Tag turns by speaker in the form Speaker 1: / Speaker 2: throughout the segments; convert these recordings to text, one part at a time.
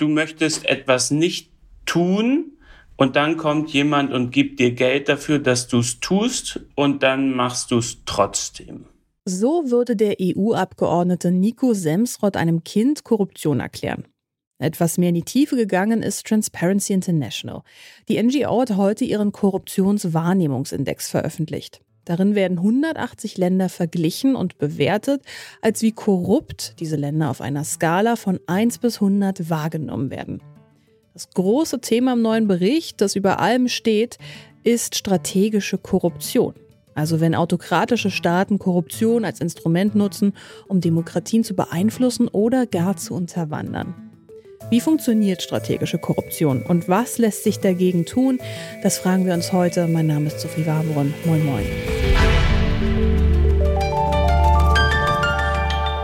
Speaker 1: du möchtest etwas nicht tun und dann kommt jemand und gibt dir Geld dafür, dass du es tust und dann machst du es trotzdem.
Speaker 2: So würde der EU-Abgeordnete Nico Semsrott einem Kind Korruption erklären. Etwas mehr in die Tiefe gegangen ist Transparency International. Die NGO hat heute ihren Korruptionswahrnehmungsindex veröffentlicht. Darin werden 180 Länder verglichen und bewertet, als wie korrupt diese Länder auf einer Skala von 1 bis 100 wahrgenommen werden. Das große Thema im neuen Bericht, das über allem steht, ist strategische Korruption. Also wenn autokratische Staaten Korruption als Instrument nutzen, um Demokratien zu beeinflussen oder gar zu unterwandern. Wie funktioniert strategische Korruption und was lässt sich dagegen tun? Das fragen wir uns heute. Mein Name ist Sophie Warborn. Moin, moin.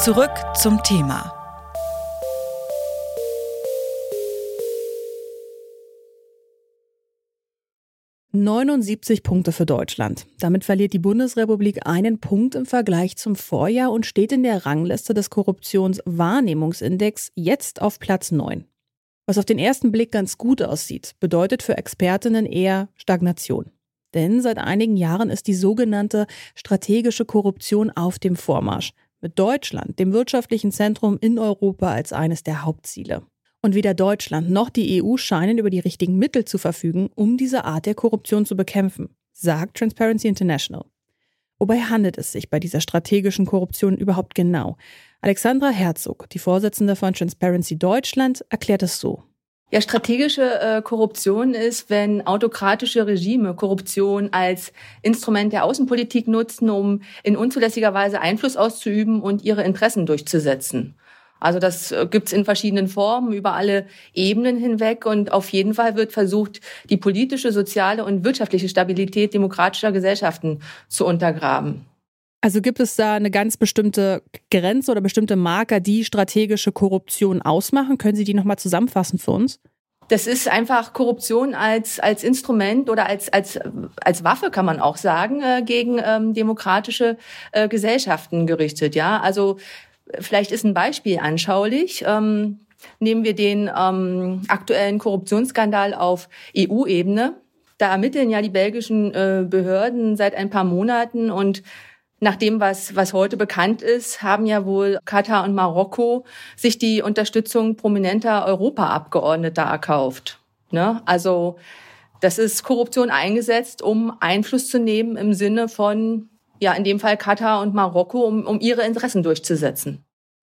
Speaker 3: Zurück zum Thema.
Speaker 2: 79 Punkte für Deutschland. Damit verliert die Bundesrepublik einen Punkt im Vergleich zum Vorjahr und steht in der Rangliste des Korruptionswahrnehmungsindex jetzt auf Platz 9. Was auf den ersten Blick ganz gut aussieht, bedeutet für Expertinnen eher Stagnation. Denn seit einigen Jahren ist die sogenannte strategische Korruption auf dem Vormarsch, mit Deutschland, dem wirtschaftlichen Zentrum in Europa, als eines der Hauptziele. Und weder Deutschland noch die EU scheinen über die richtigen Mittel zu verfügen, um diese Art der Korruption zu bekämpfen, sagt Transparency International. Wobei handelt es sich bei dieser strategischen Korruption überhaupt genau? Alexandra Herzog, die Vorsitzende von Transparency Deutschland, erklärt es so.
Speaker 4: Ja, strategische äh, Korruption ist, wenn autokratische Regime Korruption als Instrument der Außenpolitik nutzen, um in unzulässiger Weise Einfluss auszuüben und ihre Interessen durchzusetzen. Also das äh, gibt's in verschiedenen Formen über alle Ebenen hinweg und auf jeden Fall wird versucht, die politische, soziale und wirtschaftliche Stabilität demokratischer Gesellschaften zu untergraben.
Speaker 2: Also gibt es da eine ganz bestimmte Grenze oder bestimmte Marker, die strategische Korruption ausmachen? Können Sie die nochmal zusammenfassen für uns?
Speaker 4: Das ist einfach Korruption als, als Instrument oder als, als, als Waffe, kann man auch sagen, äh, gegen ähm, demokratische äh, Gesellschaften gerichtet. Ja, also Vielleicht ist ein Beispiel anschaulich. Ähm, nehmen wir den ähm, aktuellen Korruptionsskandal auf EU-Ebene. Da ermitteln ja die belgischen äh, Behörden seit ein paar Monaten und nach dem, was, was heute bekannt ist, haben ja wohl Katar und Marokko sich die Unterstützung prominenter Europaabgeordneter erkauft. Ne? Also das ist Korruption eingesetzt, um Einfluss zu nehmen im Sinne von ja, in dem Fall Katar und Marokko, um, um ihre Interessen durchzusetzen.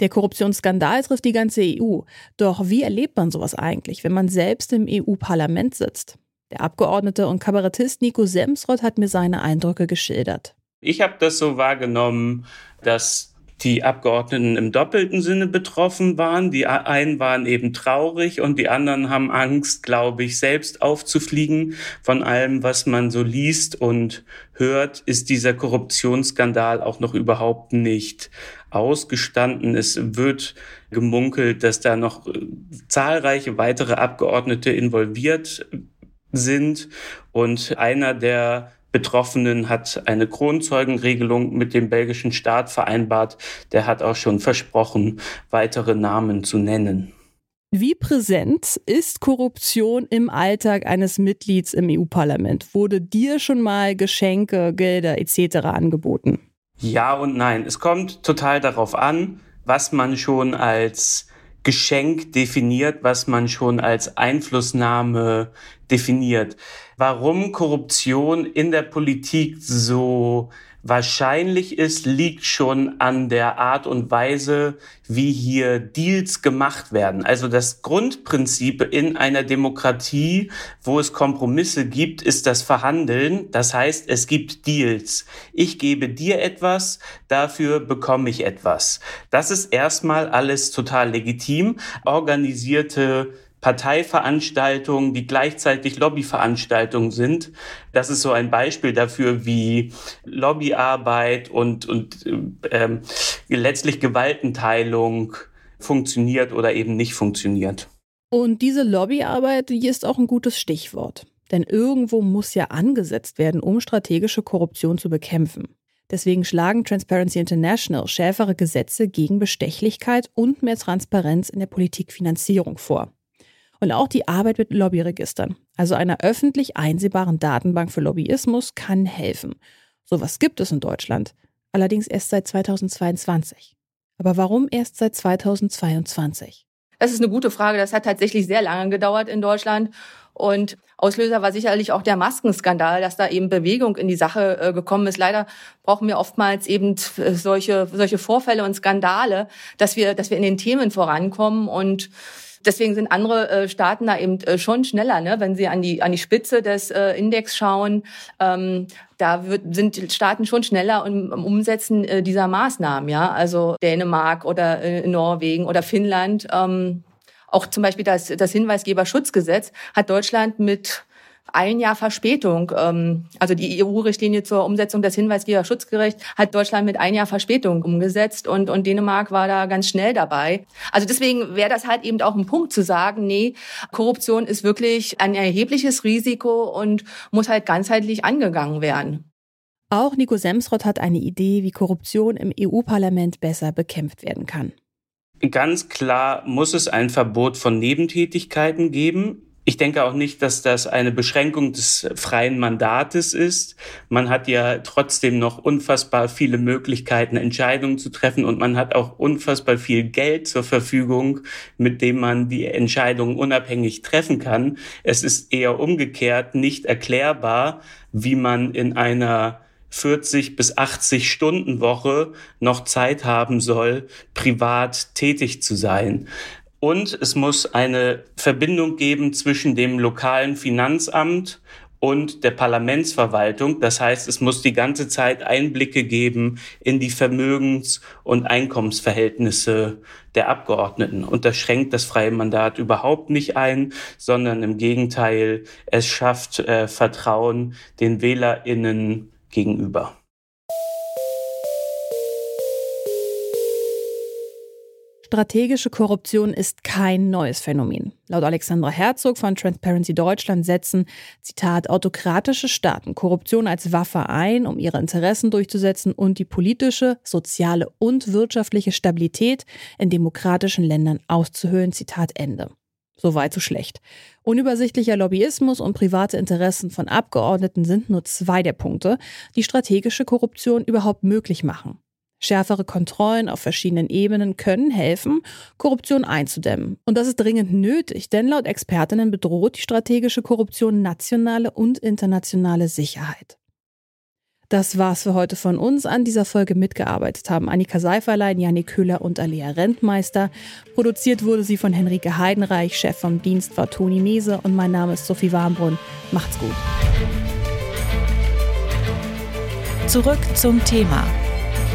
Speaker 2: Der Korruptionsskandal trifft die ganze EU. Doch wie erlebt man sowas eigentlich, wenn man selbst im EU-Parlament sitzt? Der Abgeordnete und Kabarettist Nico Semsrott hat mir seine Eindrücke geschildert.
Speaker 1: Ich habe das so wahrgenommen, dass die Abgeordneten im doppelten Sinne betroffen waren. Die einen waren eben traurig und die anderen haben Angst, glaube ich, selbst aufzufliegen. Von allem, was man so liest und hört, ist dieser Korruptionsskandal auch noch überhaupt nicht ausgestanden. Es wird gemunkelt, dass da noch zahlreiche weitere Abgeordnete involviert sind. Und einer der Betroffenen hat eine Kronzeugenregelung mit dem belgischen Staat vereinbart. Der hat auch schon versprochen, weitere Namen zu nennen.
Speaker 2: Wie präsent ist Korruption im Alltag eines Mitglieds im EU-Parlament? Wurde dir schon mal Geschenke, Gelder etc. angeboten?
Speaker 1: Ja und nein. Es kommt total darauf an, was man schon als Geschenk definiert, was man schon als Einflussnahme definiert. Warum Korruption in der Politik so wahrscheinlich ist, liegt schon an der Art und Weise, wie hier Deals gemacht werden. Also das Grundprinzip in einer Demokratie, wo es Kompromisse gibt, ist das Verhandeln. Das heißt, es gibt Deals. Ich gebe dir etwas, dafür bekomme ich etwas. Das ist erstmal alles total legitim. Organisierte Parteiveranstaltungen, die gleichzeitig Lobbyveranstaltungen sind. Das ist so ein Beispiel dafür, wie Lobbyarbeit und, und ähm, letztlich Gewaltenteilung funktioniert oder eben nicht funktioniert.
Speaker 2: Und diese Lobbyarbeit, die ist auch ein gutes Stichwort. Denn irgendwo muss ja angesetzt werden, um strategische Korruption zu bekämpfen. Deswegen schlagen Transparency International schärfere Gesetze gegen Bestechlichkeit und mehr Transparenz in der Politikfinanzierung vor. Und auch die Arbeit mit Lobbyregistern, also einer öffentlich einsehbaren Datenbank für Lobbyismus, kann helfen. Sowas gibt es in Deutschland, allerdings erst seit 2022. Aber warum erst seit 2022?
Speaker 4: Das ist eine gute Frage. Das hat tatsächlich sehr lange gedauert in Deutschland. Und Auslöser war sicherlich auch der Maskenskandal, dass da eben Bewegung in die Sache äh, gekommen ist. Leider brauchen wir oftmals eben äh, solche, solche Vorfälle und Skandale, dass wir, dass wir in den Themen vorankommen und Deswegen sind andere äh, Staaten da eben äh, schon schneller, ne? wenn sie an die, an die Spitze des äh, Index schauen. Ähm, da wird, sind Staaten schon schneller im, Umsetzen dieser Maßnahmen. Ja? Also Dänemark oder Norwegen oder Finnland. Ähm, auch zum Beispiel das, das Hinweisgeberschutzgesetz hat Deutschland mit ein Jahr Verspätung, ähm, also die EU-Richtlinie zur Umsetzung des Hinweisgeberschutzgerechts hat Deutschland mit ein Jahr Verspätung umgesetzt und, und Dänemark war da ganz schnell dabei. Also deswegen wäre das halt eben auch ein Punkt zu sagen, nee, Korruption ist wirklich ein erhebliches Risiko und muss halt ganzheitlich angegangen werden.
Speaker 2: Auch Nico Semsrott hat eine Idee, wie Korruption im EU-Parlament besser bekämpft werden kann.
Speaker 1: Ganz klar muss es ein Verbot von Nebentätigkeiten geben. Ich denke auch nicht, dass das eine Beschränkung des freien Mandates ist. Man hat ja trotzdem noch unfassbar viele Möglichkeiten, Entscheidungen zu treffen und man hat auch unfassbar viel Geld zur Verfügung, mit dem man die Entscheidungen unabhängig treffen kann. Es ist eher umgekehrt nicht erklärbar, wie man in einer 40 bis 80 Stunden Woche noch Zeit haben soll, privat tätig zu sein. Und es muss eine Verbindung geben zwischen dem lokalen Finanzamt und der Parlamentsverwaltung. Das heißt, es muss die ganze Zeit Einblicke geben in die Vermögens- und Einkommensverhältnisse der Abgeordneten. Und das schränkt das freie Mandat überhaupt nicht ein, sondern im Gegenteil, es schafft äh, Vertrauen den Wählerinnen gegenüber.
Speaker 2: Strategische Korruption ist kein neues Phänomen. Laut Alexandra Herzog von Transparency Deutschland setzen, Zitat, autokratische Staaten Korruption als Waffe ein, um ihre Interessen durchzusetzen und die politische, soziale und wirtschaftliche Stabilität in demokratischen Ländern auszuhöhlen. Zitat Ende. So weit, so schlecht. Unübersichtlicher Lobbyismus und private Interessen von Abgeordneten sind nur zwei der Punkte, die strategische Korruption überhaupt möglich machen. Schärfere Kontrollen auf verschiedenen Ebenen können helfen, Korruption einzudämmen. Und das ist dringend nötig, denn laut Expertinnen bedroht die strategische Korruption nationale und internationale Sicherheit. Das war's für heute von uns. An dieser Folge mitgearbeitet haben Annika Seiferlein, Janik Köhler und Alia Rentmeister. Produziert wurde sie von Henrike Heidenreich, Chef vom Dienst war Toni Mese und mein Name ist Sophie Warmbrunn. Macht's gut.
Speaker 3: Zurück zum Thema